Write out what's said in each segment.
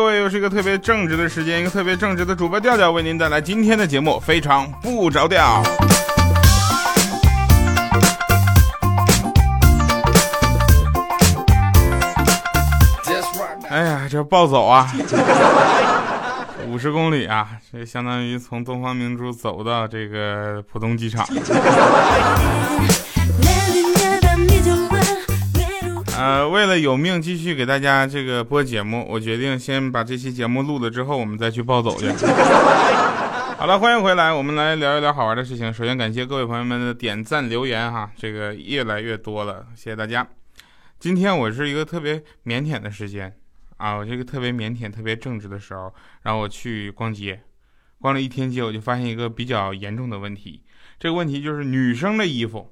各位，又是一个特别正直的时间，一个特别正直的主播调调为您带来今天的节目，非常不着调。哎呀，这暴走啊！五十公里啊，这相当于从东方明珠走到这个浦东机场。呃，为了有命继续给大家这个播节目，我决定先把这期节目录了之后，我们再去暴走去。好了，欢迎回来，我们来聊一聊好玩的事情。首先感谢各位朋友们的点赞留言哈，这个越来越多了，谢谢大家。今天我是一个特别腼腆的时间啊，我这个特别腼腆、特别正直的时候，然后我去逛街，逛了一天街，我就发现一个比较严重的问题。这个问题就是女生的衣服。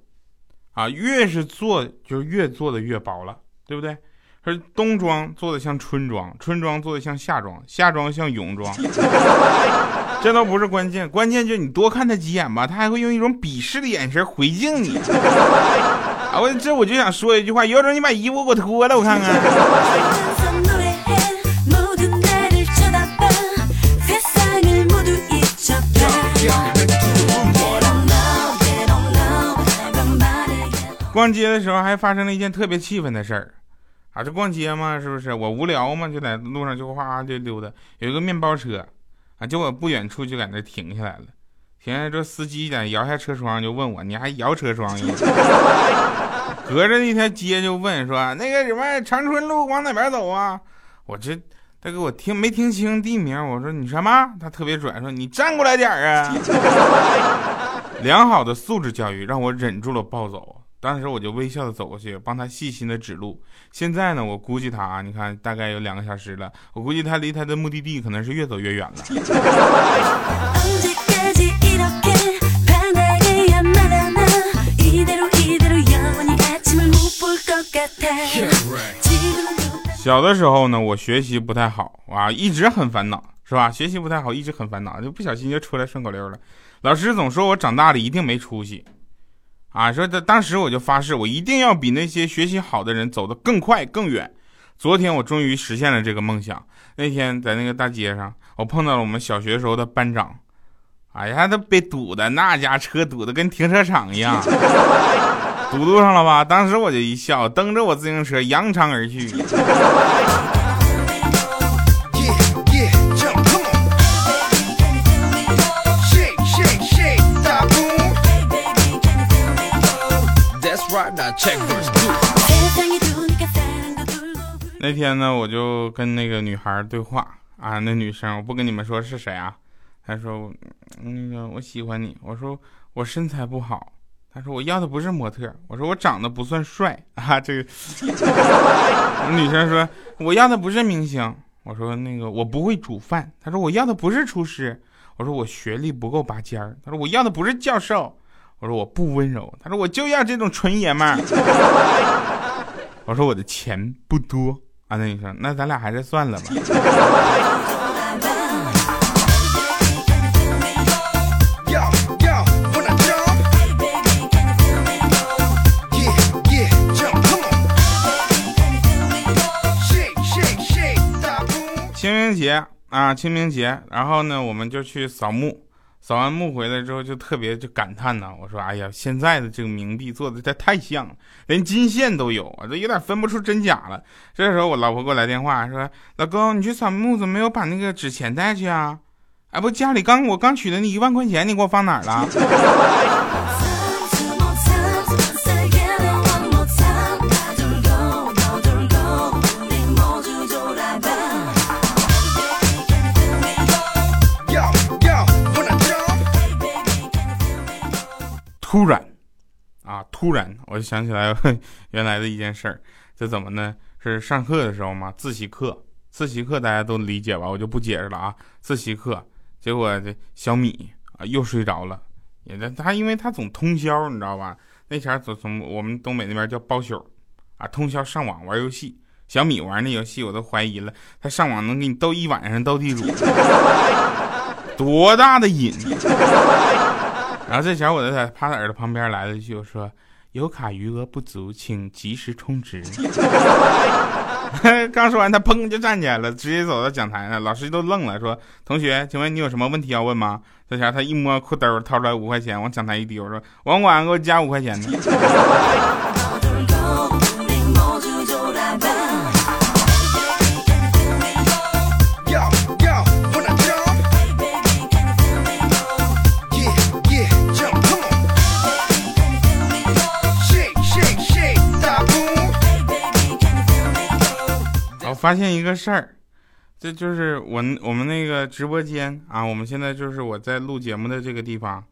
啊，越是做就越做的越薄了，对不对？是冬装做的像春装，春装做的像夏装，夏装像泳装。这都不是关键，关键就是你多看他几眼吧，他还会用一种鄙视的眼神回敬你。啊，我这我就想说一句话，有种你把衣服给我脱了，我看看。逛街的时候还发生了一件特别气愤的事儿，啊，这逛街嘛，是不是？我无聊嘛，就在路上就哗就溜达，有一个面包车，啊，结果不远处就在那停下来了，停下来之后，司机在摇下车窗就问我，你还摇车窗呀？隔着那条街就问说，那个什么长春路往哪边走啊？我这大哥我听没听清地名，我说你什么？他特别拽，说你站过来点啊。良好的素质教育让我忍住了暴走。当时我就微笑的走过去，帮他细心的指路。现在呢，我估计他啊，你看大概有两个小时了，我估计他离他的目的地可能是越走越远了。小的时候呢，我学习不太好啊，一直很烦恼，是吧？学习不太好，一直很烦恼，就不小心就出来顺口溜了。老师总说我长大了一定没出息。啊，说这当时我就发誓，我一定要比那些学习好的人走得更快更远。昨天我终于实现了这个梦想。那天在那个大街上，我碰到了我们小学时候的班长。哎呀，他被堵的那家车堵的跟停车场一样，堵路上了吧？当时我就一笑，蹬着我自行车扬长而去。那天呢，我就跟那个女孩对话啊，那女生我不跟你们说是谁啊，她说那个我喜欢你，我说我身材不好，她说我要的不是模特，我说我长得不算帅。啊，这个 女生说我要的不是明星，我说那个我不会煮饭，她说我要的不是厨师，我说我学历不够拔尖儿，她说我要的不是教授。我说我不温柔，他说我就要这种纯爷们儿。我说我的钱不多啊，那你说，那咱俩还是算了吧。清明节啊，清明节，然后呢，我们就去扫墓。扫完墓回来之后，就特别就感叹呐，我说：“哎呀，现在的这个冥币做的这太像了，连金线都有我都有点分不出真假了。”这时候我老婆给我来电话说：“老公，你去扫墓怎么没有把那个纸钱带去啊？哎，不，家里刚我刚取的那一万块钱，你给我放哪儿了？” 突然，啊，突然，我就想起来 原来的一件事儿，这怎么呢？是上课的时候嘛，自习课，自习课大家都理解吧？我就不解释了啊。自习课，结果这小米啊又睡着了，也他因为他总通宵，你知道吧？那前儿总从我们东北那边叫包宿，啊，通宵上网玩游戏。小米玩那游戏，我都怀疑了，他上网能给你斗一晚上斗地主，多大的瘾！然后这小伙子在趴在耳朵旁边来了一句，我说：“有卡余额不足，请及时充值。”刚说完，他砰就站起来了，直接走到讲台上。老师都愣了，说：“同学，请问你有什么问题要问吗？”这前他一摸裤兜，掏出来五块钱，往讲台一丢，说：“网管给我加五块钱呢。”发现一个事儿，这就是我我们那个直播间啊，我们现在就是我在录节目的这个地方，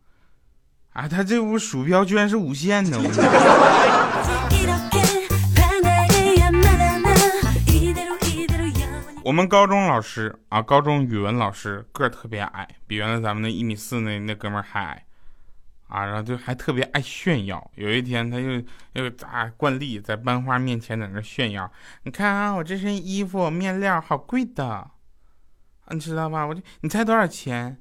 啊，他这屋鼠标居然是无线的。我们高中老师啊，高中语文老师个儿特别矮，比原来咱们那一米四那那哥们儿还矮。啊，然后就还特别爱炫耀。有一天，他又又咋惯例在班花面前在那炫耀。你看啊，我这身衣服面料好贵的，你知道吧？我就你猜多少钱？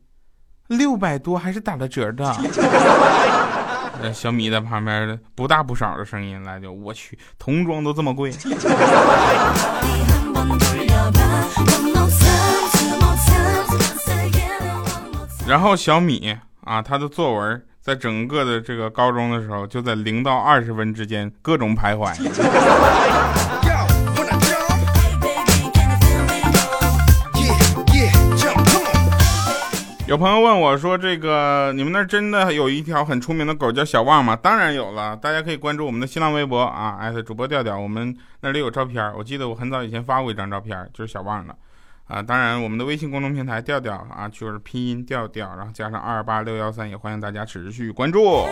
六百多，还是打了折的。小米在旁边不大不少的声音来就我去，童装都这么贵。然后小米啊，他的作文。在整个的这个高中的时候，就在零到二十分之间各种徘徊。有朋友问我说：“这个你们那儿真的有一条很出名的狗叫小旺吗？”当然有了，大家可以关注我们的新浪微博啊，艾特主播调调，我们那里有照片。我记得我很早以前发过一张照片，就是小旺的。啊，当然，我们的微信公众平台调调啊，就是拼音调调，然后加上二八六幺三，也欢迎大家持续关注。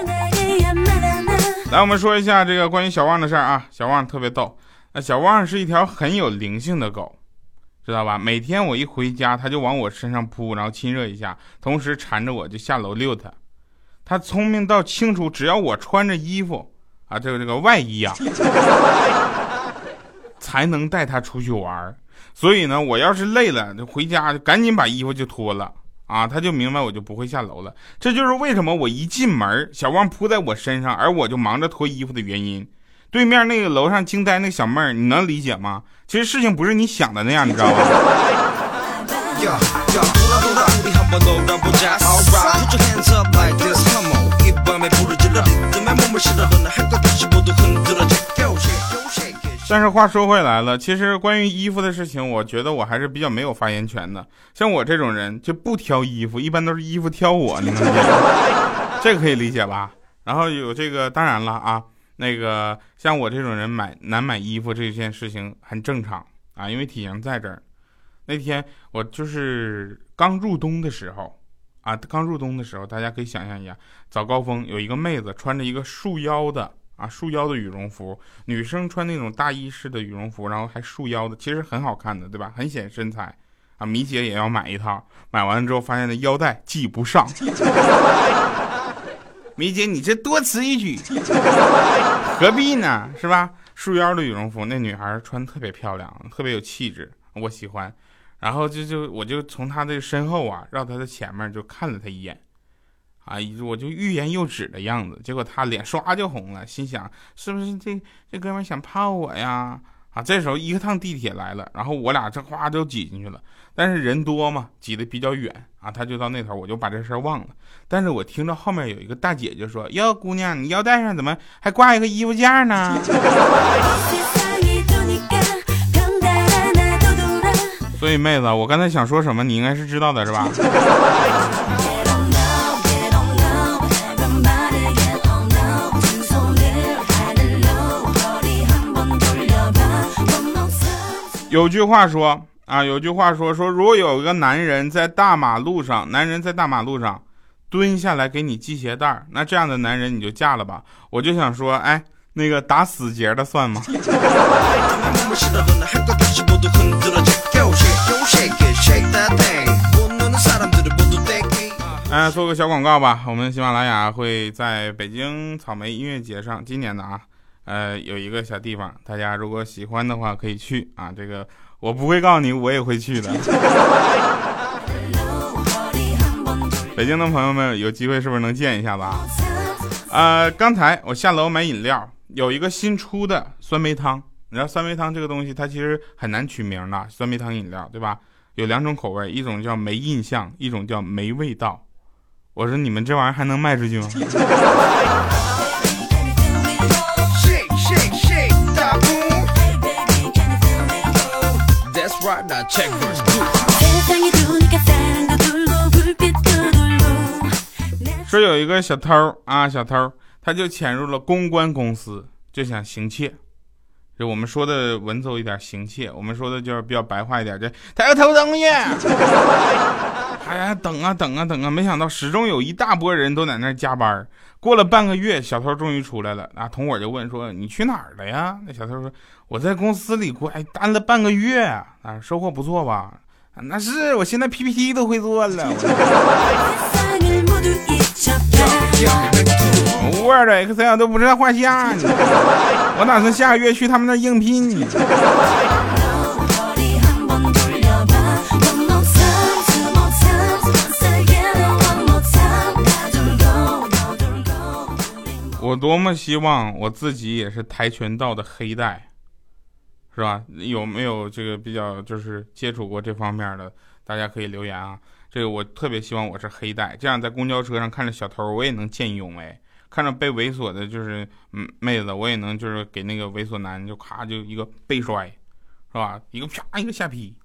来，我们说一下这个关于小旺的事儿啊。小旺特别逗，那小旺是一条很有灵性的狗，知道吧？每天我一回家，它就往我身上扑，然后亲热一下，同时缠着我就下楼溜它。它聪明到清楚，只要我穿着衣服啊，这个这个外衣啊，才能带它出去玩儿。所以呢，我要是累了，就回家就赶紧把衣服就脱了啊，他就明白我就不会下楼了。这就是为什么我一进门，小旺扑在我身上，而我就忙着脱衣服的原因。对面那个楼上惊呆那个小妹儿，你能理解吗？其实事情不是你想的那样，你知道吗？但是话说回来了，其实关于衣服的事情，我觉得我还是比较没有发言权的。像我这种人就不挑衣服，一般都是衣服挑我，你能理解？这个可以理解吧？然后有这个，当然了啊，那个像我这种人买难买衣服这件事情很正常啊，因为体型在这儿。那天我就是刚入冬的时候啊，刚入冬的时候，大家可以想象一下，早高峰有一个妹子穿着一个束腰的。啊，束腰的羽绒服，女生穿那种大衣式的羽绒服，然后还束腰的，其实很好看的，对吧？很显身材。啊，米姐也要买一套，买完之后发现那腰带系不上。米姐，你这多此一举，何必呢？是吧？束腰的羽绒服，那女孩穿特别漂亮，特别有气质，我喜欢。然后就就我就从她的身后啊，绕她的前面就看了她一眼。啊，我就欲言又止的样子，结果他脸唰就红了，心想是不是这这哥们想泡我呀？啊，这时候一趟地铁来了，然后我俩这哗就挤进去了，但是人多嘛，挤得比较远啊，他就到那头，我就把这事儿忘了。但是我听到后面有一个大姐就说：“哟，姑娘，你腰带上怎么还挂一个衣服架呢？” 所以妹子，我刚才想说什么，你应该是知道的，是吧？有句话说啊，有句话说说，如果有一个男人在大马路上，男人在大马路上蹲下来给你系鞋带那这样的男人你就嫁了吧。我就想说，哎，那个打死结的算吗？哎，做个小广告吧，我们喜马拉雅会在北京草莓音乐节上，今年的啊。呃，有一个小地方，大家如果喜欢的话可以去啊。这个我不会告诉你，我也会去的。北京的朋友们有机会是不是能见一下吧啊？呃，刚才我下楼买饮料，有一个新出的酸梅汤你知道酸梅汤这个东西，它其实很难取名的，酸梅汤饮料，对吧？有两种口味，一种叫没印象，一种叫没味道。我说你们这玩意儿还能卖出去吗？说有一个小偷啊，小偷他就潜入了公关公司，就想行窃。就我们说的文绉一点，行窃；我们说的就是比较白话一点，这他要偷东西。哎呀，等啊等啊等啊，没想到始终有一大波人都在那加班。过了半个月，小偷终于出来了。啊，同伙就问说：“你去哪儿了呀？”那小偷说：“我在公司里过，哎，待了半个月啊，收获不错吧？那是，我现在 PPT 都会做了。” Word、Excel 都不在话下呢。我打算下个月去他们那应聘。我多么希望我自己也是跆拳道的黑带，是吧？有没有这个比较就是接触过这方面的？大家可以留言啊。这个我特别希望我是黑带，这样在公交车上看着小偷，我也能见义勇为；看着被猥琐的，就是嗯妹子，我也能就是给那个猥琐男就咔就一个背摔，是吧？一个啪一个下劈，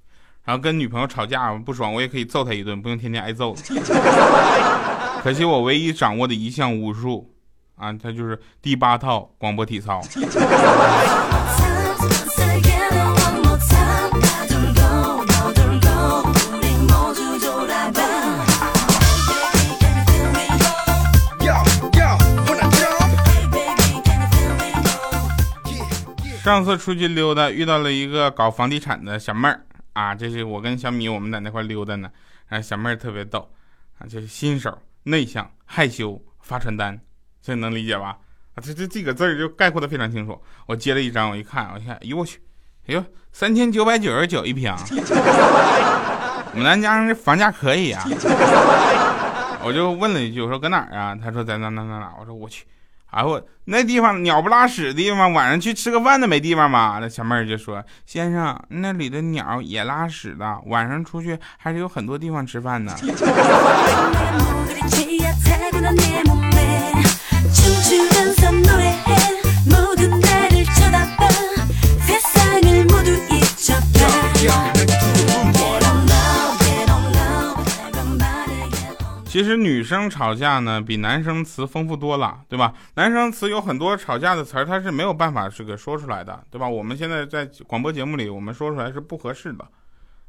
然后跟女朋友吵架不爽，我也可以揍他一顿，不用天天挨揍。可惜我唯一掌握的一项武术啊，他就是第八套广播体操。上次出去溜达，遇到了一个搞房地产的小妹儿啊，这是我跟小米我们在那块溜达呢，啊，小妹儿特别逗啊，就是新手、内向、害羞、发传单，这能理解吧？啊，这这这个字儿就概括的非常清楚。我接了一张，我一看，我一看，哎呦我去，哎呦，三千九百九十九一平，我们南家这房价可以啊。我就问了一句，我说搁哪儿啊？他说在哪哪哪哪。我说我去。哎我那地方鸟不拉屎的地方，晚上去吃个饭都没地方吗？那小妹儿就说：“先生，那里的鸟也拉屎的，晚上出去还是有很多地方吃饭的。”其实女生吵架呢，比男生词丰富多了，对吧？男生词有很多吵架的词儿，他是没有办法这个说出来的，对吧？我们现在在广播节目里，我们说出来是不合适的，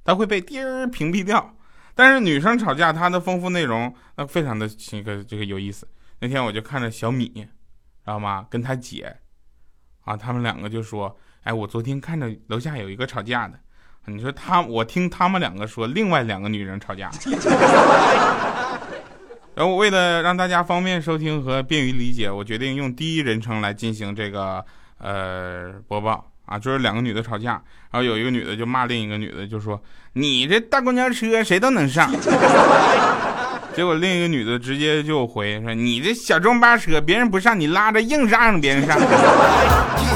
他会被滴儿屏蔽掉。但是女生吵架，她的丰富内容那非常的这个这个有意思。那天我就看着小米，知道吗？跟他姐，啊，他们两个就说：“哎，我昨天看着楼下有一个吵架的，你说他，我听他们两个说，另外两个女人吵架。”然后为了让大家方便收听和便于理解，我决定用第一人称来进行这个呃播报啊，就是两个女的吵架，然后有一个女的就骂另一个女的，就说你这大公交车谁都能上，结果另一个女的直接就回说你这小中巴车别人不上你拉着硬让别人上。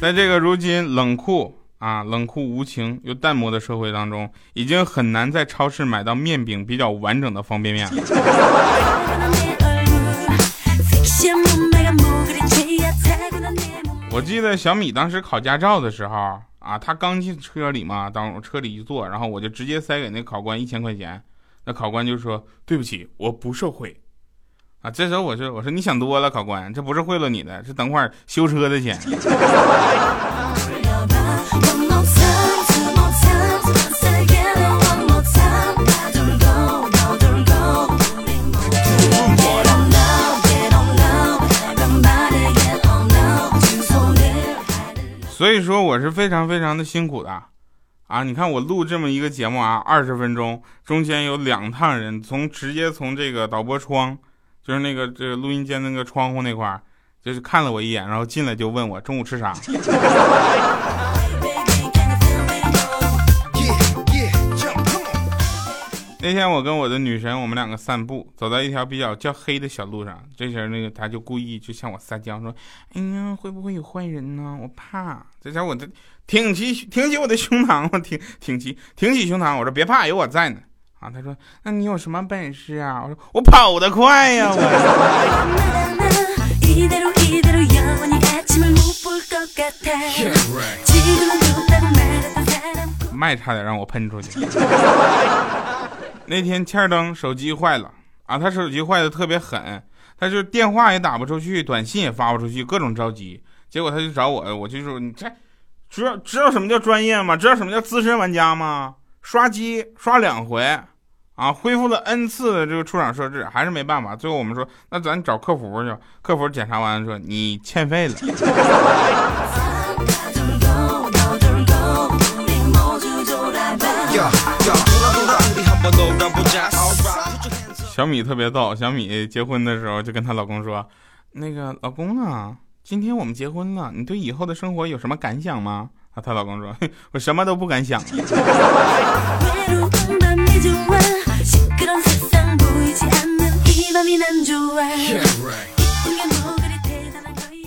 在这个如今冷酷啊、冷酷无情又淡漠的社会当中，已经很难在超市买到面饼比较完整的方便面了。我记得小米当时考驾照的时候啊，他刚进车里嘛，当车里一坐，然后我就直接塞给那考官一千块钱，那考官就说：“对不起，我不受贿。”啊，这时候我说我说你想多了，考官，这不是贿赂你的，是等会儿修车的钱。所以说我是非常非常的辛苦的，啊，你看我录这么一个节目啊，二十分钟，中间有两趟人从直接从这个导播窗。就是那个这个录音间那个窗户那块儿，就是看了我一眼，然后进来就问我中午吃啥。那天我跟我的女神，我们两个散步，走到一条比较较黑的小路上。这时候，那个她就故意就向我撒娇说：“哎呀，会不会有坏人呢？我怕。”这时候我这挺起挺起我的胸膛，我挺挺起挺起胸膛，我说：“别怕，有我在呢。”啊，他说：“那你有什么本事啊？”我说：“我跑得快呀！”我。麦差点让我喷出去。那天欠灯手机坏了啊，他手机坏的特别狠，他就电话也打不出去，短信也发不出去，各种着急。结果他就找我，我就说你这知道知道什么叫专业吗？知道什么叫资深玩家吗？刷机刷两回啊，恢复了 n 次的这个出厂设置，还是没办法。最后我们说，那咱找客服去。客服检查完说你欠费了。小米特别逗，小米结婚的时候就跟她老公说：“那个老公啊，今天我们结婚了，你对以后的生活有什么感想吗？”啊，她老公说：“ 我什么都不敢想。”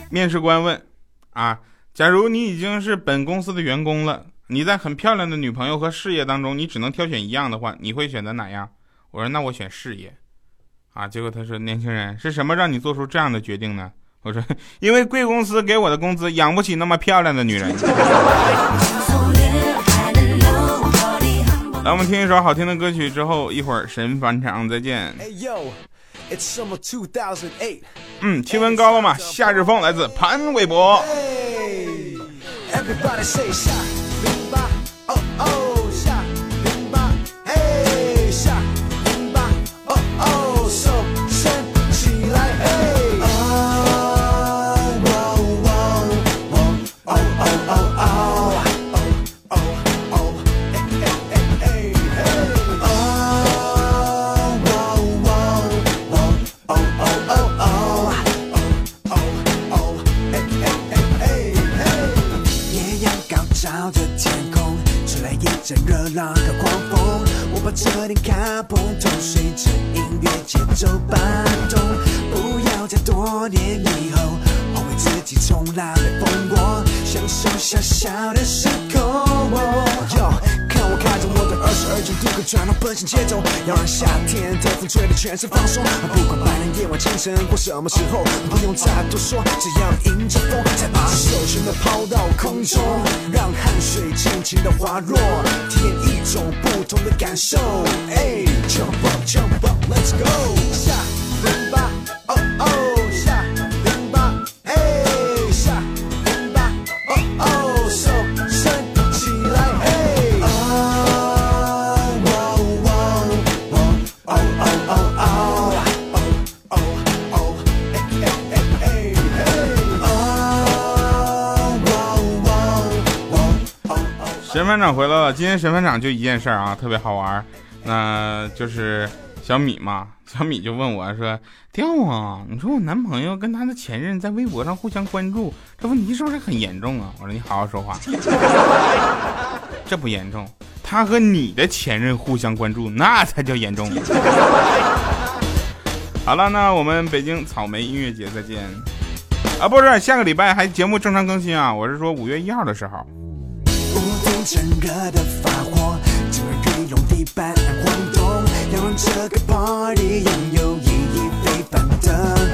面试官问：“啊，假如你已经是本公司的员工了？”你在很漂亮的女朋友和事业当中，你只能挑选一样的话，你会选择哪样？我说那我选事业，啊，结果他说年轻人是什么让你做出这样的决定呢？我说因为贵公司给我的工资养不起那么漂亮的女人。来，我们听一首好听的歌曲之后，一会儿神返场再见。嗯，气温高了嘛？夏日风来自潘玮柏。碰头随着音乐节奏摆动不要在多年以后后悔自己从来没碰过享受小小的奔向节奏，要让夏天的风吹得全身放松。不管白天、夜晚、清晨或什么时候，不用再多说，只要迎着风，再把手全都抛到空中，让汗水尽情的滑落，体验一种不同的感受。哎，Jump up，Jump up，Let's go，班长回来了，今天神班长就一件事儿啊，特别好玩儿，那就是小米嘛，小米就问我说：“掉啊，你说我男朋友跟他的前任在微博上互相关注，这问题是不是很严重啊？”我说：“你好好说话，这不严重，他和你的前任互相关注，那才叫严重。”好了，那我们北京草莓音乐节再见啊，不是下个礼拜还节目正常更新啊，我是说五月一号的时候。趁热的发火，整个羽绒地板晃动，要让这个 party 拥有意义非凡的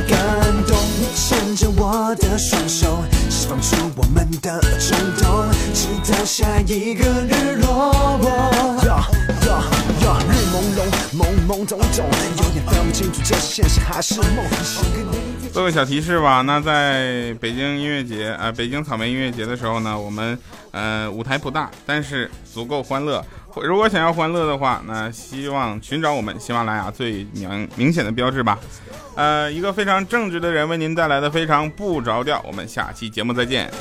感动。你牵着我的双手，释放出我们的冲动，直到下一个日落。日朦胧，懵懵懂懂，有点分不清楚这是现实还是梦。做个小提示吧，那在北京音乐节啊，北京草莓音乐节的时候呢，我们呃舞台不大，但是足够欢乐。如果想要欢乐的话，那希望寻找我们喜马拉雅最明明显的标志吧。呃，一个非常正直的人为您带来的非常不着调。我们下期节目再见。